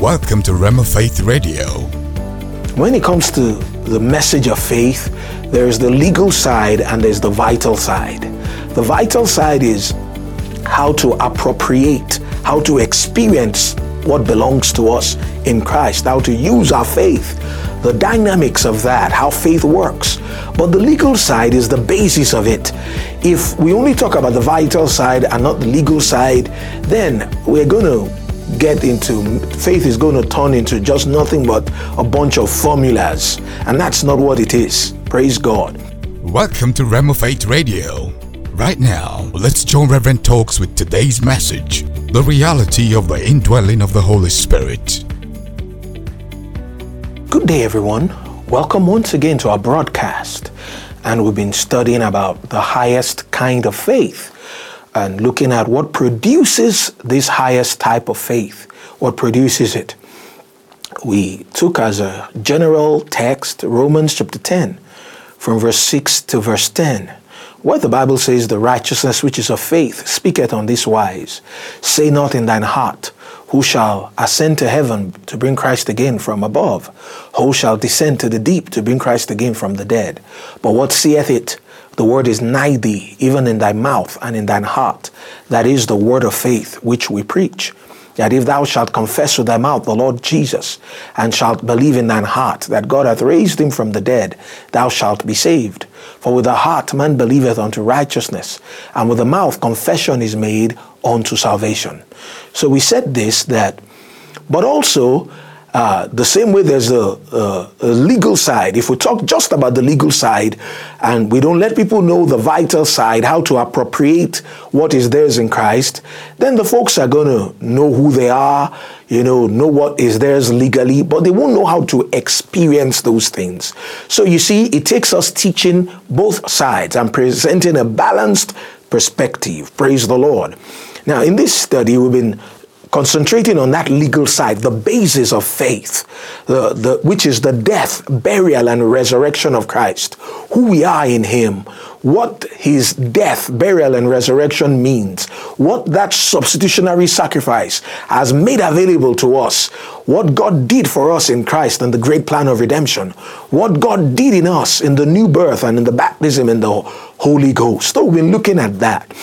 Welcome to Rhema Faith Radio. When it comes to the message of faith, there's the legal side and there's the vital side. The vital side is how to appropriate, how to experience what belongs to us in Christ, how to use our faith, the dynamics of that, how faith works. But the legal side is the basis of it. If we only talk about the vital side and not the legal side, then we're going to get into. Faith is going to turn into just nothing but a bunch of formulas and that's not what it is. Praise god. Welcome to Rhema Faith Radio. Right now, let's join Reverend Talks with today's message the reality of the indwelling of the Holy Spirit. good day everyone. Welcome once again to our broadcast. And we've been studying about the highest kind of faith and looking at what produces this highest type of faith what produces it we took as a general text Romans chapter 10 from verse 6 to verse 10, where the Bible says, The righteousness which is of faith speaketh on this wise Say not in thine heart, Who shall ascend to heaven to bring Christ again from above? Who shall descend to the deep to bring Christ again from the dead? But what seeth it? The word is nigh thee, even in thy mouth and in thine heart. That is the word of faith which we preach that if thou shalt confess with thy mouth the Lord Jesus, and shalt believe in thine heart that God hath raised him from the dead, thou shalt be saved. For with the heart man believeth unto righteousness, and with the mouth confession is made unto salvation. So we said this that, but also uh, the same way there's a, a, a, legal side. If we talk just about the legal side and we don't let people know the vital side, how to appropriate what is theirs in Christ, then the folks are going to know who they are, you know, know what is theirs legally, but they won't know how to experience those things. So you see, it takes us teaching both sides and presenting a balanced perspective. Praise the Lord. Now, in this study, we've been concentrating on that legal side, the basis of faith, the, the, which is the death, burial, and resurrection of Christ, who we are in Him, what His death, burial, and resurrection means, what that substitutionary sacrifice has made available to us, what God did for us in Christ and the great plan of redemption, what God did in us in the new birth and in the baptism in the Holy Ghost. So we've been looking at that.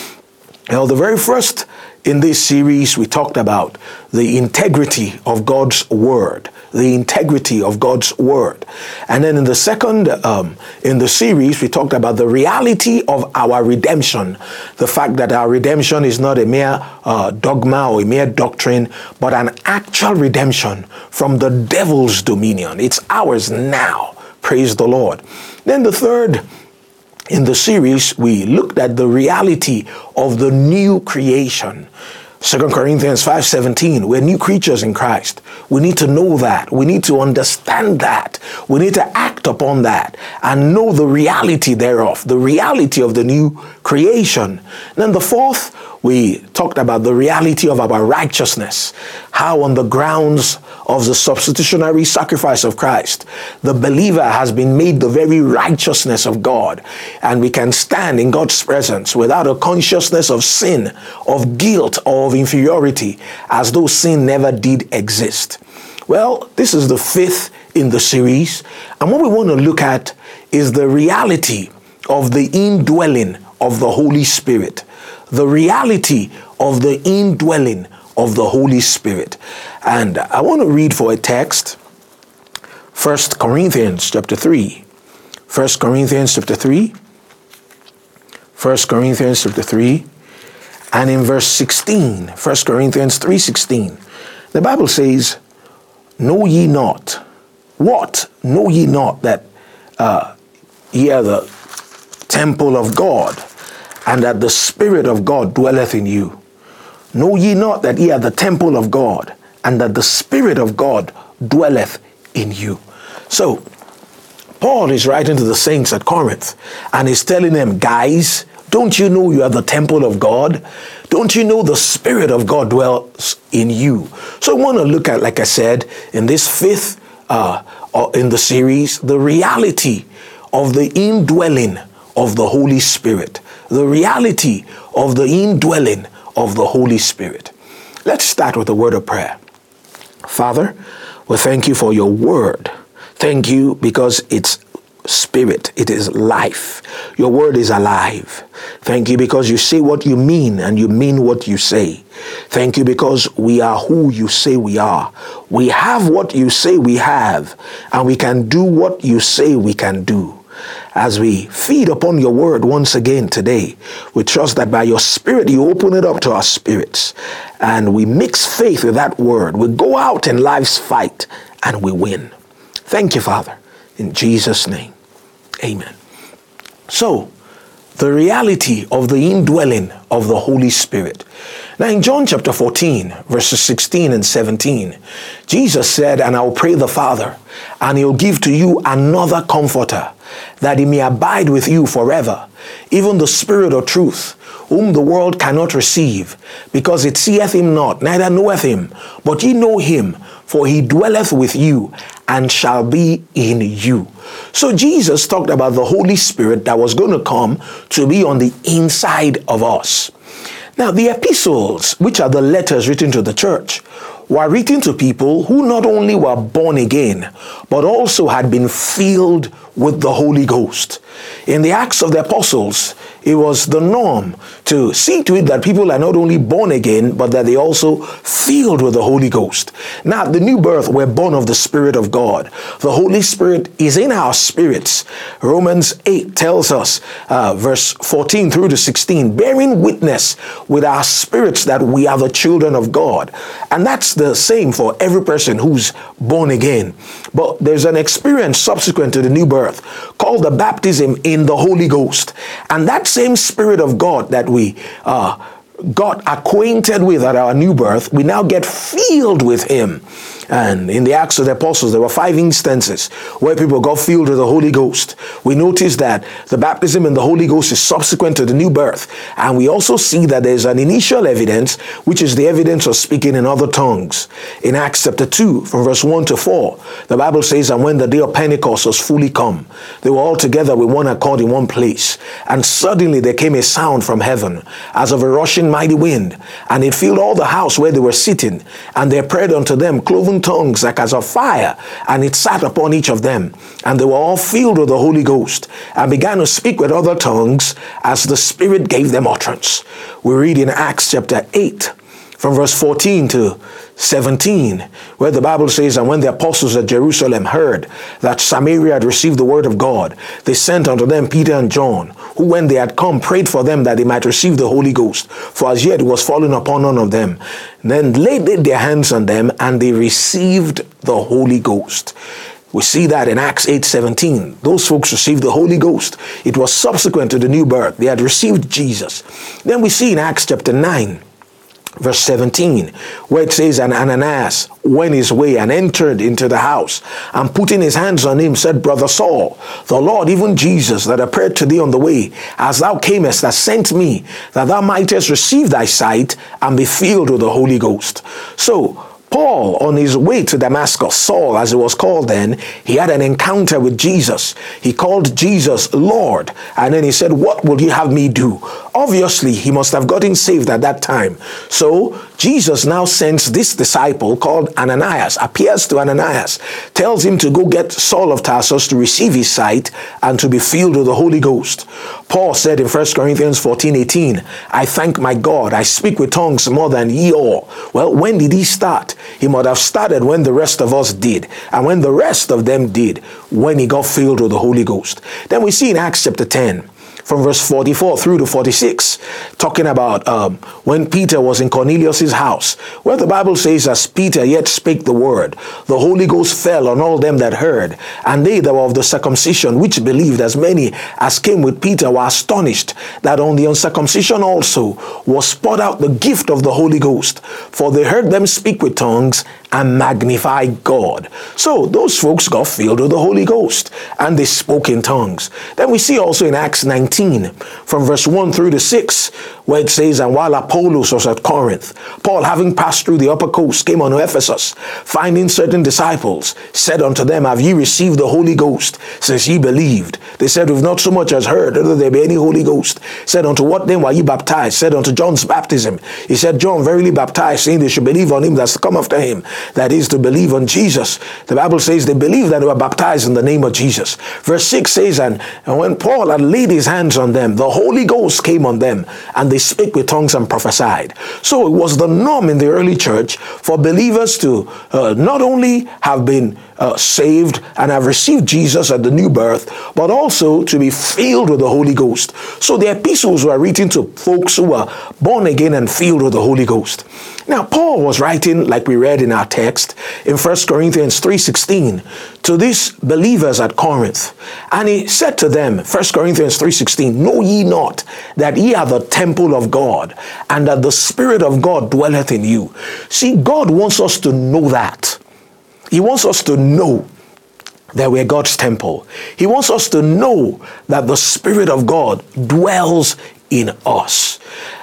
Now, the very first in this series, we talked about the integrity of God's Word, the integrity of God's Word. And then in the second, um, in the series, we talked about the reality of our redemption, the fact that our redemption is not a mere uh, dogma or a mere doctrine, but an actual redemption from the devil's dominion. It's ours now. Praise the Lord. Then the third, in the series, we looked at the reality of the new creation. 2 Corinthians 5:17 we're new creatures in Christ. We need to know that. We need to understand that. We need to act upon that and know the reality thereof, the reality of the new creation. And Then the fourth we talked about the reality of our righteousness, how on the grounds of the substitutionary sacrifice of Christ, the believer has been made the very righteousness of God, and we can stand in God's presence without a consciousness of sin, of guilt, or of inferiority, as though sin never did exist. Well, this is the fifth in the series, and what we want to look at is the reality of the indwelling of the Holy Spirit the reality of the indwelling of the Holy Spirit. And I want to read for a text 1 Corinthians chapter 3. 1 Corinthians chapter 3. 1 Corinthians chapter 3 and in verse 16, 1 Corinthians 3:16. The Bible says, "Know ye not what? Know ye not that uh, ye are the temple of God, and that the Spirit of God dwelleth in you. Know ye not that ye are the temple of God, and that the Spirit of God dwelleth in you. So, Paul is writing to the saints at Corinth, and he's telling them, guys, don't you know you are the temple of God? Don't you know the Spirit of God dwells in you? So I want to look at, like I said, in this fifth uh, in the series, the reality of the indwelling of the Holy Spirit, the reality of the indwelling of the Holy Spirit. Let's start with a word of prayer. Father, we thank you for your word. Thank you because it's spirit, it is life. Your word is alive. Thank you because you say what you mean and you mean what you say. Thank you because we are who you say we are. We have what you say we have, and we can do what you say we can do as we feed upon your word once again today. We trust that by your spirit, you open it up to our spirits and we mix faith with that word. We go out in life's fight and we win. Thank you, Father. In Jesus' name, amen. So, the reality of the indwelling of the Holy Spirit. Now, in John chapter 14, verses 16 and 17, Jesus said, And I'll pray the Father, and he'll give to you another comforter that he may abide with you forever, even the Spirit of truth, whom the world cannot receive, because it seeth him not, neither knoweth him. But ye know him, for he dwelleth with you and shall be in you. So Jesus talked about the Holy Spirit that was going to come to be on the inside of us. Now, the epistles, which are the letters written to the church, were written to people who not only were born again, but also had been filled with the Holy Ghost. In the Acts of the Apostles, it was the norm to see to it that people are not only born again, but that they also filled with the Holy Ghost. Now, the new birth, we're born of the Spirit of God. The Holy Spirit is in our spirits. Romans 8 tells us, uh, verse 14 through to 16, bearing witness with our spirits that we are the children of God. And that's the same for every person who's born again. But there's an experience subsequent to the new birth called the baptism in the Holy Ghost. And that same Spirit of God that we uh, got acquainted with at our new birth, we now get filled with Him. And in the Acts of the Apostles, there were five instances where people got filled with the Holy Ghost. We notice that the baptism in the Holy Ghost is subsequent to the new birth. And we also see that there's an initial evidence, which is the evidence of speaking in other tongues. In Acts chapter 2, from verse 1 to 4, the Bible says, And when the day of Pentecost was fully come, they were all together with one accord in one place. And suddenly there came a sound from heaven, as of a rushing mighty wind, and it filled all the house where they were sitting. And there prayed unto them cloven tongues like as of fire, and it sat upon each of them. And they were all filled with the Holy Ghost, and began to speak with other tongues as the Spirit gave them utterance. We read in Acts chapter 8, from verse 14 to 17, where the Bible says, And when the apostles at Jerusalem heard that Samaria had received the word of God, they sent unto them Peter and John, who, when they had come, prayed for them that they might receive the Holy Ghost, for as yet it was fallen upon none of them. Then laid they their hands on them, and they received the Holy Ghost. We see that in Acts 8:17. Those folks received the Holy Ghost. It was subsequent to the new birth. They had received Jesus. Then we see in Acts chapter 9 verse 17, where it says, And Ananias went his way and entered into the house, and putting his hands on him, said, Brother Saul, the Lord, even Jesus, that appeared to thee on the way, as thou camest, that sent me, that thou mightest receive thy sight and be filled with the Holy Ghost. So, Paul, on his way to Damascus, Saul, as he was called then, he had an encounter with Jesus. He called Jesus Lord, and then he said, What will you have me do? Obviously, he must have gotten saved at that time. So, Jesus now sends this disciple called Ananias, appears to Ananias, tells him to go get Saul of Tarsus to receive his sight and to be filled with the Holy Ghost. Paul said in 1 Corinthians 14 18, I thank my God, I speak with tongues more than ye all. Well, when did he start? He might have started when the rest of us did, and when the rest of them did, when he got filled with the Holy Ghost. Then we see in Acts chapter 10, from verse 44 through to 46, talking about um, when Peter was in Cornelius's house, where the Bible says, As Peter yet spake the word, the Holy Ghost fell on all them that heard, and they that were of the circumcision, which believed, as many as came with Peter, were astonished that on the uncircumcision also was poured out the gift of the Holy Ghost, for they heard them speak with tongues and magnify God. So those folks got filled with the Holy Ghost and they spoke in tongues. Then we see also in Acts 19 19, from verse 1 through to 6, where it says, And while Apollos was at Corinth, Paul, having passed through the upper coast, came unto Ephesus, finding certain disciples, said unto them, Have ye received the Holy Ghost, since ye believed? They said, We've not so much as heard whether there be any Holy Ghost. Said, Unto what then were ye baptized? Said, Unto John's baptism. He said, John verily baptized, saying they should believe on him that's come after him, that is to believe on Jesus. The Bible says they believed that they were baptized in the name of Jesus. Verse 6 says, And, and when Paul had laid his hands on them, the Holy Ghost came on them, and they spake with tongues and prophesied. So it was the norm in the early church for believers to uh, not only have been uh, saved and have received Jesus at the new birth, but also to be filled with the Holy Ghost. So the epistles were written to folks who were born again and filled with the Holy Ghost. Now, Paul was writing, like we read in our text, in 1 Corinthians 3.16, to these believers at Corinth. And he said to them, 1 Corinthians 3.16, Know ye not that ye are the temple of God, and that the Spirit of God dwelleth in you. See, God wants us to know that. He wants us to know that we're God's temple. He wants us to know that the Spirit of God dwells in us.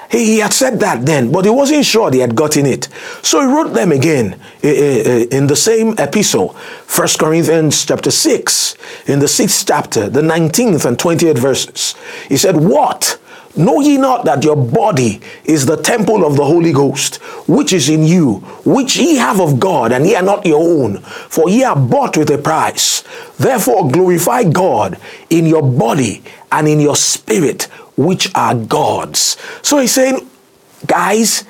He, had said that then, but he wasn't sure he had gotten it. So he wrote them again eh, eh, eh, in the same epistle, 1 Corinthians chapter 6, in the 6th chapter, the 19th and 20th verses. He said, What? Know ye not that your body is the temple of the Holy Ghost, which is in you, which ye have of God, and ye are not your own, for ye are bought with a price. Therefore glorify God in your body and in your spirit, which are God's. So he's saying, guys,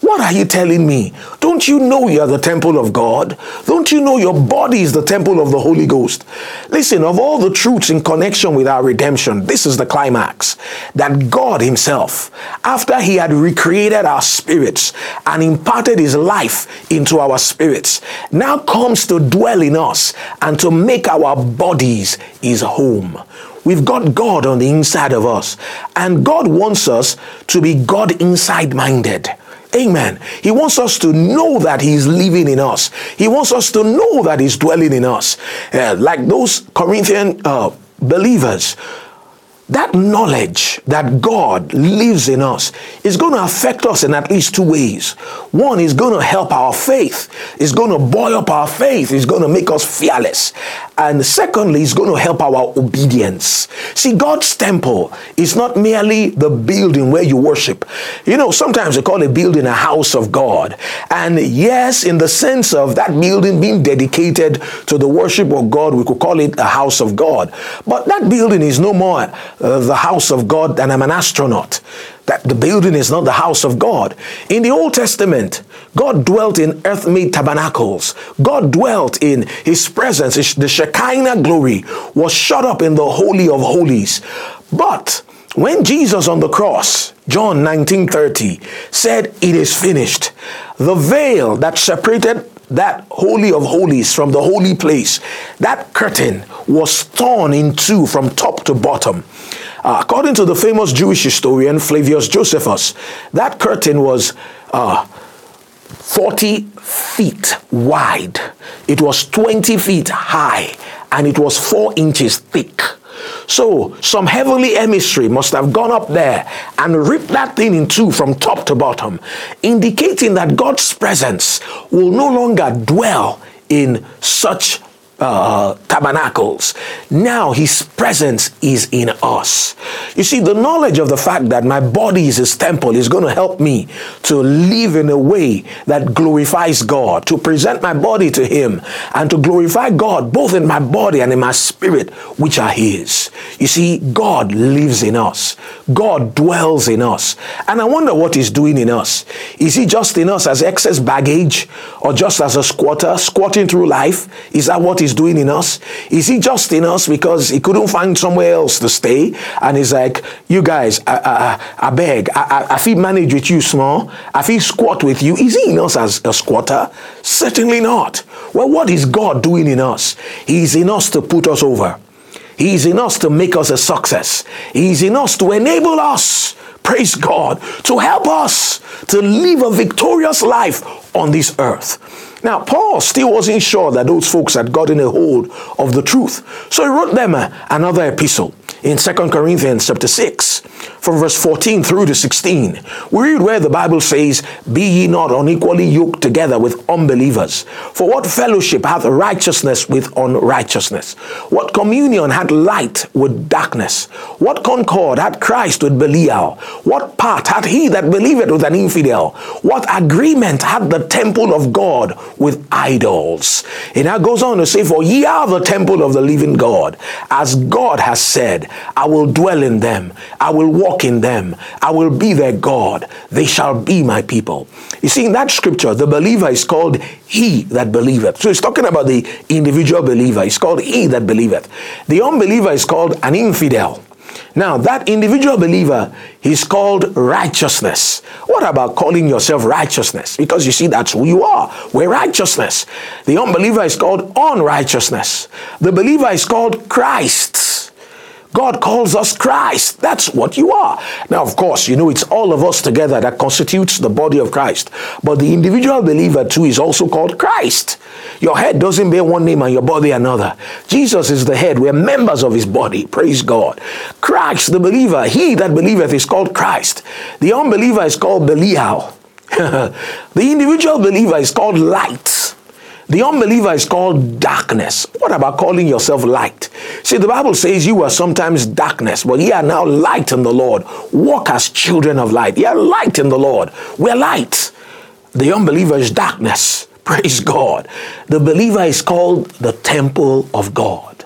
what are you telling me? Don't you know you're the temple of God? Don't you know your body is the temple of the Holy Ghost? Listen, of all the truths in connection with our redemption, this is the climax that God Himself, after He had recreated our spirits and imparted His life into our spirits, now comes to dwell in us and to make our bodies His home. We've got God on the inside of us, and God wants us to be God inside minded. Amen. He wants us to know that He's living in us. He wants us to know that He's dwelling in us. Uh, like those Corinthian uh, believers that knowledge that God lives in us is going to affect us in at least two ways. One is going to help our faith, it's going to boil up our faith, it's going to make us fearless. And secondly, it's going to help our obedience. See, God's temple is not merely the building where you worship. You know, sometimes they call a building a house of God. And yes, in the sense of that building being dedicated to the worship of God, we could call it a house of God. But that building is no more uh, the house of God and I'm an astronaut. That the building is not the house of God. In the Old Testament, God dwelt in earth made tabernacles. God dwelt in His presence. The Shekinah glory was shut up in the Holy of Holies. But when Jesus on the cross, John 19:30, said, It is finished, the veil that separated that holy of holies from the holy place, that curtain was torn in two from top to bottom. Uh, according to the famous Jewish historian Flavius Josephus, that curtain was uh, 40 feet wide, it was 20 feet high, and it was 4 inches thick. So, some heavenly emissary must have gone up there and ripped that thing in two from top to bottom, indicating that God's presence will no longer dwell in such uh, tabernacles. Now his presence is in us. You see, the knowledge of the fact that my body is his temple is going to help me to live in a way that glorifies God, to present my body to him, and to glorify God both in my body and in my spirit, which are his. You see, God lives in us. God dwells in us. And I wonder what he's doing in us. Is he just in us as excess baggage or just as a squatter squatting through life? Is that what he's doing in us? Is he just in us because he couldn't find somewhere else to stay? And he's like, you guys, I, I, I beg, I, I, I feel manage with you small. I feel squat with you. Is he in us as a squatter? Certainly not. Well, what is God doing in us? He's in us to put us over. He's in us to make us a success. He's in us to enable us, praise God, to help us to live a victorious life on this earth. Now, Paul still wasn't sure that those folks had gotten a hold of the truth. So he wrote them another epistle. In 2 Corinthians chapter 6, from verse 14 through to 16. We read where the Bible says, Be ye not unequally yoked together with unbelievers. For what fellowship hath righteousness with unrighteousness? What communion had light with darkness? What concord had Christ with Belial? What part had he that believeth with an infidel? What agreement had the temple of God with idols? It now goes on to say, For ye are the temple of the living God, as God has said, I will dwell in them, I will walk in them, I will be their God, they shall be my people. You see, in that scripture, the believer is called he that believeth. So it's talking about the individual believer. It's called he that believeth. The unbeliever is called an infidel. Now, that individual believer is called righteousness. What about calling yourself righteousness? Because you see, that's who you are. We're righteousness. The unbeliever is called unrighteousness. The believer is called Christ. God calls us Christ. That's what you are. Now, of course, you know it's all of us together that constitutes the body of Christ. But the individual believer too is also called Christ. Your head doesn't bear one name and your body another. Jesus is the head. We're members of his body. Praise God. Christ, the believer, he that believeth is called Christ. The unbeliever is called Belial. the individual believer is called light. The unbeliever is called darkness. What about calling yourself light? See, the Bible says you were sometimes darkness, but ye are now light in the Lord. Walk as children of light. Ye are light in the Lord. We're light. The unbeliever is darkness. Praise God. The believer is called the temple of God.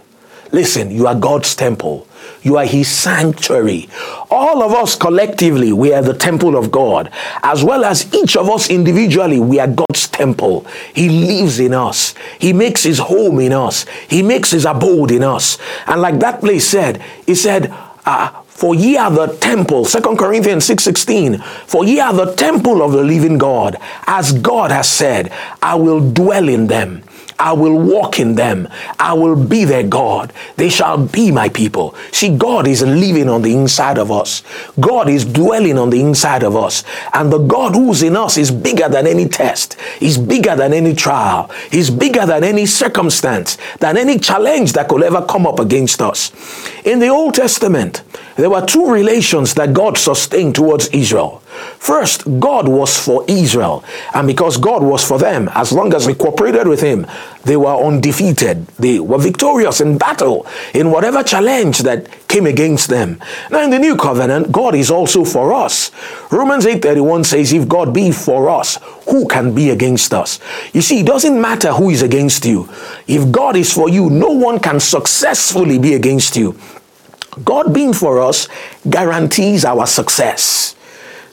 Listen, you are God's temple. You are his sanctuary. All of us collectively, we are the temple of God. As well as each of us individually, we are God's temple. He lives in us. He makes his home in us. He makes his abode in us. And like that place said, he said, uh, for ye are the temple, 2 Corinthians 6:16. for ye are the temple of the living God, as God has said, I will dwell in them. I will walk in them. I will be their God. They shall be my people. See, God is living on the inside of us. God is dwelling on the inside of us. And the God who's in us is bigger than any test. He's bigger than any trial. He's bigger than any circumstance, than any challenge that could ever come up against us. In the Old Testament, there were two relations that God sustained towards Israel. First, God was for Israel, and because God was for them, as long as they cooperated with Him, they were undefeated. They were victorious in battle, in whatever challenge that came against them. Now, in the new covenant, God is also for us. Romans 8:31 says, "If God be for us, who can be against us?" You see, it doesn't matter who is against you. If God is for you, no one can successfully be against you. God being for us guarantees our success.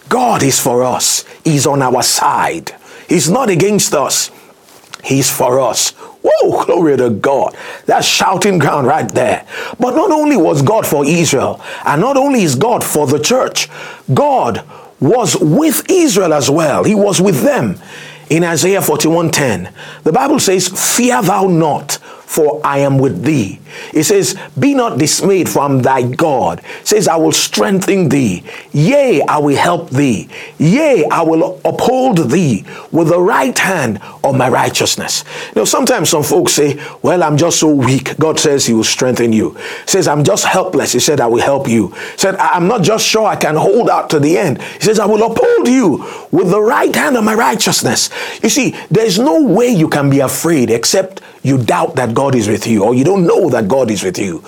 God is for us. He's on our side. He's not against us. He's for us. Whoa, glory to God. That's shouting ground right there. But not only was God for Israel, and not only is God for the church, God was with Israel as well. He was with them. In Isaiah 41:10, the Bible says, Fear thou not, for I am with thee. It says, Be not dismayed, am thy God. It says, I will strengthen thee. Yea, I will help thee. Yea, I will uphold thee with the right hand of my righteousness. You know, sometimes some folks say, Well, I'm just so weak. God says He will strengthen you. He says, I'm just helpless. He said, I will help you. He said, I'm not just sure I can hold out to the end. He says, I will uphold you with the right hand of my righteousness. You see, there's no way you can be afraid except you doubt that God is with you or you don't know that God is with you.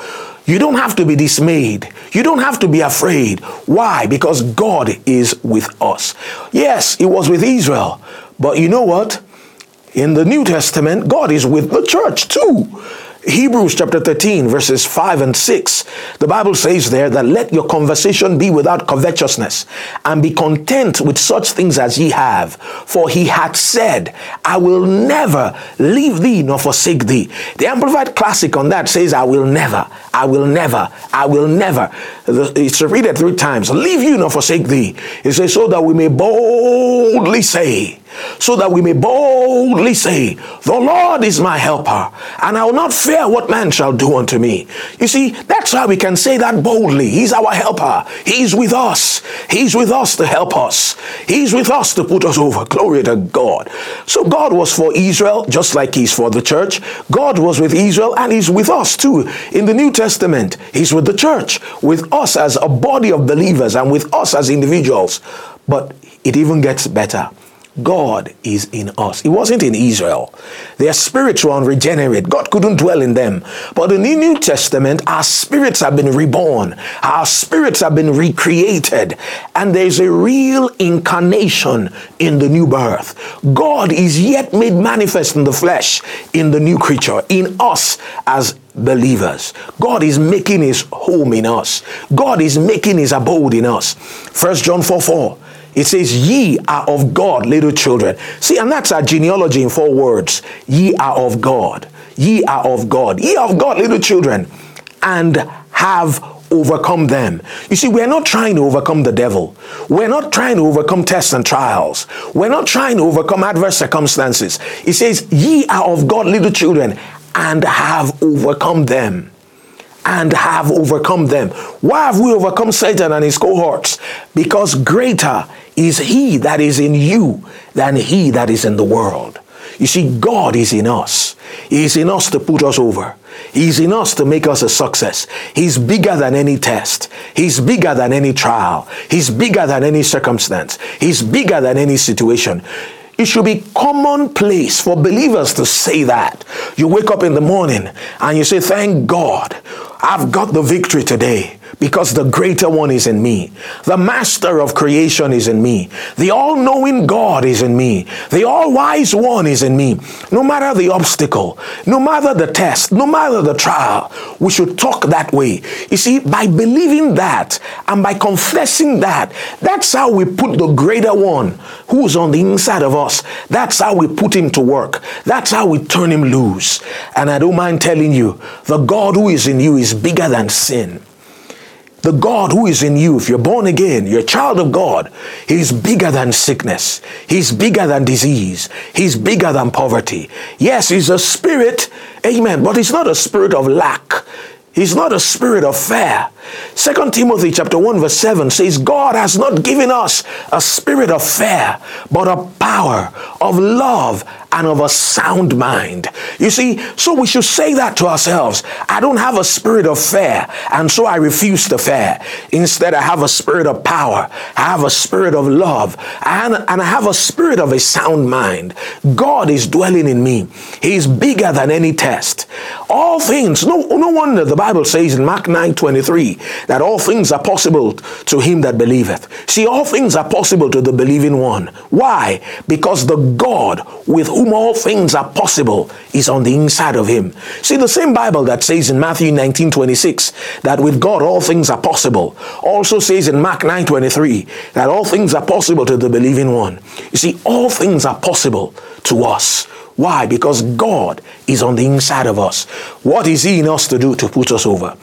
You don't have to be dismayed. You don't have to be afraid. Why? Because God is with us. Yes, it was with Israel. But you know what? In the New Testament, God is with the church too. Hebrews chapter 13, verses 5 and 6, the Bible says there that let your conversation be without covetousness, and be content with such things as ye have. For he hath said, I will never leave thee nor forsake thee. The Amplified Classic on that says, I will never, I will never, I will never. It's read it three times. Leave you nor forsake thee. It says, so that we may boldly say, so that we may boldly say, The Lord is my helper, and I will not fear what man shall do unto me. You see, that's how we can say that boldly. He's our helper. He's with us. He's with us to help us. He's with us to put us over. Glory to God. So God was for Israel, just like He's for the church. God was with Israel, and He's with us too. In the New Testament, He's with the church, with us as a body of believers, and with us as individuals. But it even gets better. God is in us. It wasn't in Israel. They are spiritual and regenerate. God couldn't dwell in them. But in the New Testament, our spirits have been reborn, our spirits have been recreated, and there's a real incarnation in the new birth. God is yet made manifest in the flesh, in the new creature, in us as believers. God is making his home in us. God is making his abode in us. First John 4 4. It says, Ye are of God, little children. See, and that's our genealogy in four words. Ye are of God. Ye are of God. Ye are of God, little children, and have overcome them. You see, we're not trying to overcome the devil. We're not trying to overcome tests and trials. We're not trying to overcome adverse circumstances. It says, Ye are of God, little children, and have overcome them and have overcome them. Why have we overcome Satan and his cohorts? Because greater is he that is in you than he that is in the world. You see, God is in us. He is in us to put us over. He's in us to make us a success. He's bigger than any test. He's bigger than any trial. He's bigger than any circumstance. He's bigger than any situation. It should be commonplace for believers to say that. You wake up in the morning and you say, Thank God, I've got the victory today because the greater one is in me. The master of creation is in me. The all knowing God is in me. The all wise one is in me. No matter the obstacle, no matter the test, no matter the trial, we should talk that way. You see, by believing that and by confessing that, that's how we put the greater one who's on the inside of us. That's how we put him to work. That's how we turn him loose. And I don't mind telling you, the God who is in you is bigger than sin. The God who is in you, if you're born again, you're a child of God, He's bigger than sickness. He's bigger than disease. He's bigger than poverty. Yes, He's a spirit, amen, but He's not a spirit of lack. He's not a spirit of fear. Second Timothy chapter 1 verse 7 says, God has not given us a spirit of fear, but a power, of love, and of a sound mind. You see, so we should say that to ourselves. I don't have a spirit of fear, and so I refuse to fear. Instead, I have a spirit of power. I have a spirit of love, and, and I have a spirit of a sound mind. God is dwelling in me. He is bigger than any test. All things, no, no wonder the Bible says in Mark 9 23 that all things are possible to him that believeth. See, all things are possible to the believing one. Why? Because the God with whom all things are possible is on the inside of him. See, the same Bible that says in Matthew 19 26 that with God all things are possible also says in Mark 9 23 that all things are possible to the believing one. You see, all things are possible to us. Why? Because God is on the inside of us. What is He in us to do to put us over?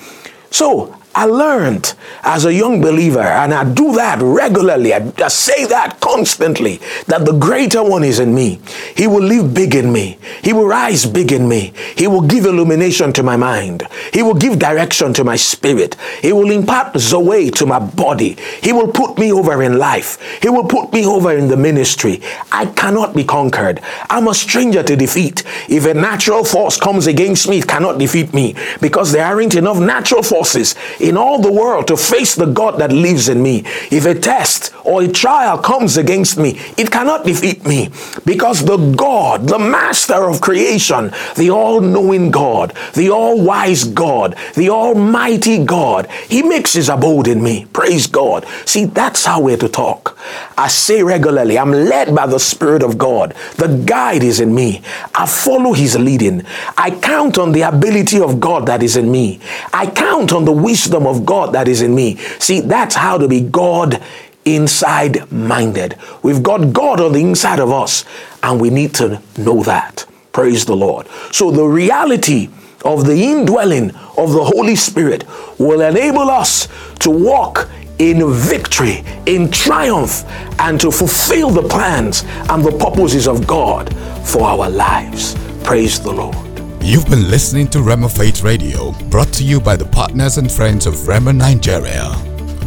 So, I learned as a young believer, and I do that regularly. I, I, say that constantly that the greater one is in me. He will live big in me. He will rise big in me. He will give illumination to my mind. He will give direction to my spirit. He will impart Zoe to my body. He will put me over in life. He will put me over in the ministry. I cannot be conquered. I'm a stranger to defeat. If a natural force comes against me, it cannot defeat me because there aren't enough natural forces in all the world to face the God that lives in me. If a test or a trial comes against me, it cannot defeat me because the God, the master of creation, the all knowing God, the all wise God, the almighty God, he makes his abode in me. Praise God. See, that's how we're to talk. I say regularly, I'm led by the Spirit of God. The guide is in me. I follow his leading. I count on the ability of God that is in me. I count on the wisdom wisdom of God that is in me. See, that's how to be God inside minded. We've got God on the inside of us, and we need to know that. Praise the Lord. So, the reality of the indwelling of the Holy Spirit will enable us to walk in victory, in triumph, and to fulfill the plans and the purposes of God for our lives. Praise the Lord. You've been listening to Rhema Faith Radio, brought to you by the partners and friends of Rhema Nigeria.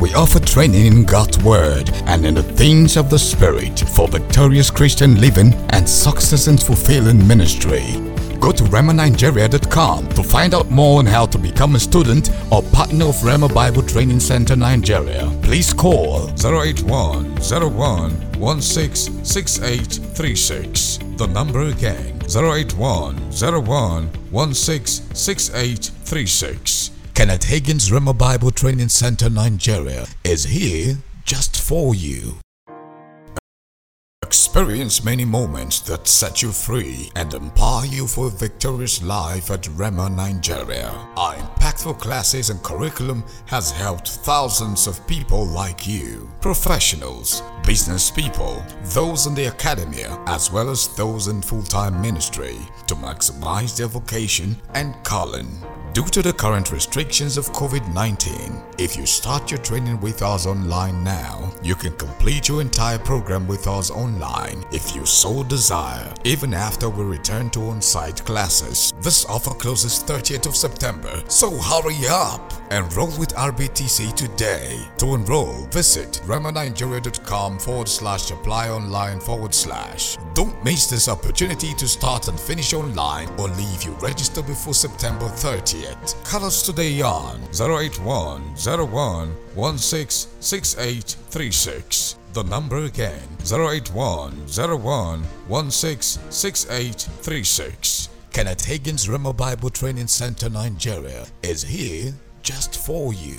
We offer training in God's Word and in the things of the Spirit for victorious Christian living and success in fulfilling ministry. Go to RhemaNigeria.com to find out more on how to become a student or partner of Rhema Bible Training Center Nigeria. Please call 081 01 166836. The number again 081 01 166836. Kenneth Hagin's Rhema Bible Training Center Nigeria is here just for you. Experience many moments that set you free and empower you for a victorious life at Rhema Nigeria. Our impactful classes and curriculum has helped thousands of people like you, professionals, business people, those in the academia, as well as those in full-time ministry to maximize their vocation and calling. Due to the current restrictions of COVID-19, if you start your training with us online now, you can complete your entire program with us online if you so desire, even after we return to on-site classes. This offer closes 30th of September, so hurry up! Enroll with RBTC today. To enroll, visit rhemanigeria.com forward slash apply online forward slash. Don't miss this opportunity to start and finish online or leave you register before September 30th. Call us today on 081 01 166836. The number again 081 01 166836. Kenneth Hagin's Rhema Bible Training Center Nigeria is here just for you.